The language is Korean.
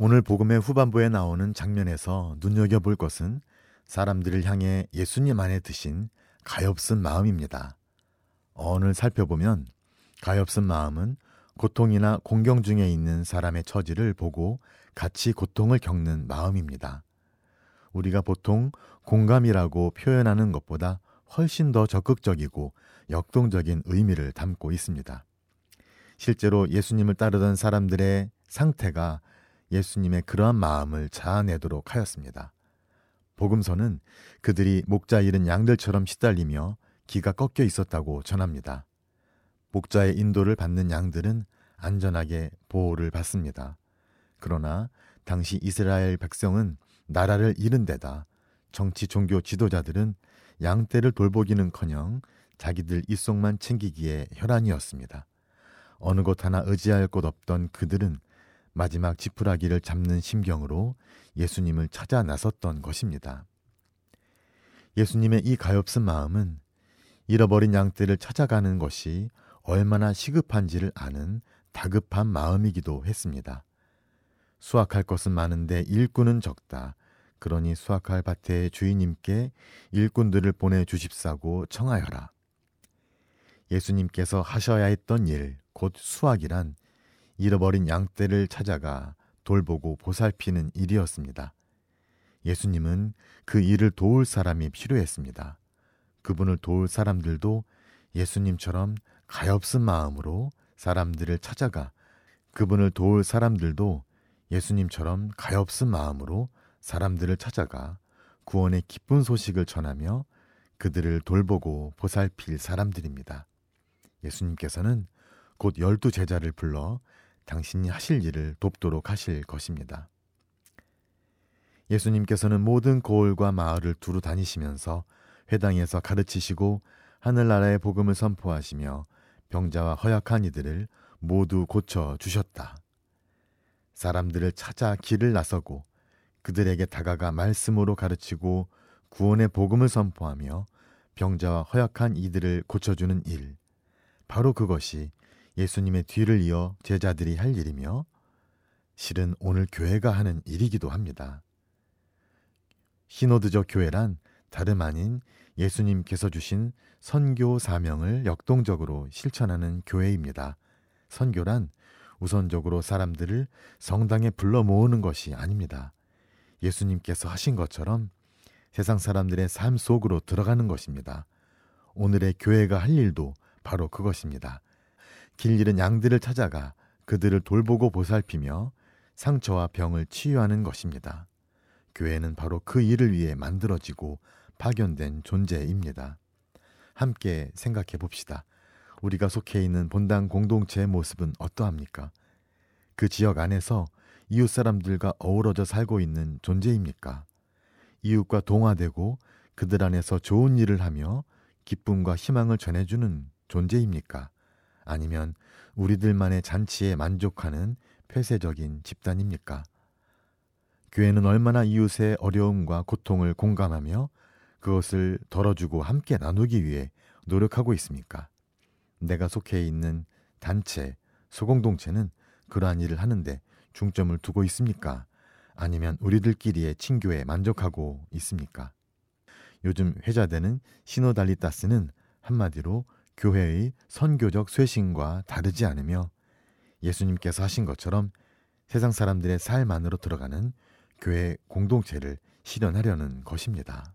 오늘 복음의 후반부에 나오는 장면에서 눈여겨볼 것은 사람들을 향해 예수님 안에 드신 가엾은 마음입니다. 언을 살펴보면 가엾은 마음은 고통이나 공경 중에 있는 사람의 처지를 보고 같이 고통을 겪는 마음입니다. 우리가 보통 공감이라고 표현하는 것보다 훨씬 더 적극적이고 역동적인 의미를 담고 있습니다. 실제로 예수님을 따르던 사람들의 상태가 예수님의 그러한 마음을 자아내도록 하였습니다. 복음서는 그들이 목자 잃은 양들처럼 시달리며 기가 꺾여 있었다고 전합니다. 목자의 인도를 받는 양들은 안전하게 보호를 받습니다. 그러나 당시 이스라엘 백성은 나라를 잃은 데다 정치 종교 지도자들은 양떼를 돌보기는커녕 자기들 입속만 챙기기에 혈안이었습니다. 어느 곳 하나 의지할 곳 없던 그들은 마지막 지푸라기를 잡는 심경으로 예수님을 찾아 나섰던 것입니다. 예수님의 이 가엾은 마음은 잃어버린 양떼를 찾아가는 것이 얼마나 시급한지를 아는 다급한 마음이기도 했습니다. 수확할 것은 많은데 일꾼은 적다. 그러니 수확할 밭의 주인님께 일꾼들을 보내 주십사고 청하여라. 예수님께서 하셔야 했던 일, 곧 수확이란 잃어버린 양떼를 찾아가 돌보고 보살피는 일이었습니다. 예수님은 그 일을 도울 사람이 필요했습니다. 그분을 도울 사람들도 예수님처럼 가엾은 마음으로 사람들을 찾아가 그분을 도울 사람들도 예수님처럼 가엾은 마음으로 사람들을 찾아가 구원의 기쁜 소식을 전하며 그들을 돌보고 보살필 사람들입니다. 예수님께서는 곧 열두 제자를 불러 당신이 하실 일을 돕도록 하실 것입니다. 예수님께서는 모든 고을과 마을을 두루 다니시면서 회당에서 가르치시고 하늘나라의 복음을 선포하시며 병자와 허약한 이들을 모두 고쳐 주셨다. 사람들을 찾아 길을 나서고 그들에게 다가가 말씀으로 가르치고 구원의 복음을 선포하며 병자와 허약한 이들을 고쳐주는 일. 바로 그것이 예수님의 뒤를 이어 제자들이 할 일이며 실은 오늘 교회가 하는 일이기도 합니다. 시노드적 교회란 다름 아닌 예수님께서 주신 선교 사명을 역동적으로 실천하는 교회입니다. 선교란 우선적으로 사람들을 성당에 불러 모으는 것이 아닙니다. 예수님께서 하신 것처럼 세상 사람들의 삶 속으로 들어가는 것입니다. 오늘의 교회가 할 일도 바로 그것입니다. 길 잃은 양들을 찾아가 그들을 돌보고 보살피며 상처와 병을 치유하는 것입니다. 교회는 바로 그 일을 위해 만들어지고 파견된 존재입니다. 함께 생각해 봅시다. 우리가 속해 있는 본당 공동체의 모습은 어떠합니까? 그 지역 안에서 이웃 사람들과 어우러져 살고 있는 존재입니까? 이웃과 동화되고 그들 안에서 좋은 일을 하며 기쁨과 희망을 전해주는 존재입니까? 아니면 우리들만의 잔치에 만족하는 폐쇄적인 집단입니까? 교회는 얼마나 이웃의 어려움과 고통을 공감하며 그것을 덜어주고 함께 나누기 위해 노력하고 있습니까? 내가 속해 있는 단체, 소공동체는 그러한 일을 하는데 중점을 두고 있습니까? 아니면 우리들끼리의 친교에 만족하고 있습니까? 요즘 회자되는 시노달리타스는 한마디로 교회의 선교적 쇄신과 다르지 않으며 예수님께서 하신 것처럼 세상 사람들의 삶 안으로 들어가는 교회 공동체를 실현하려는 것입니다.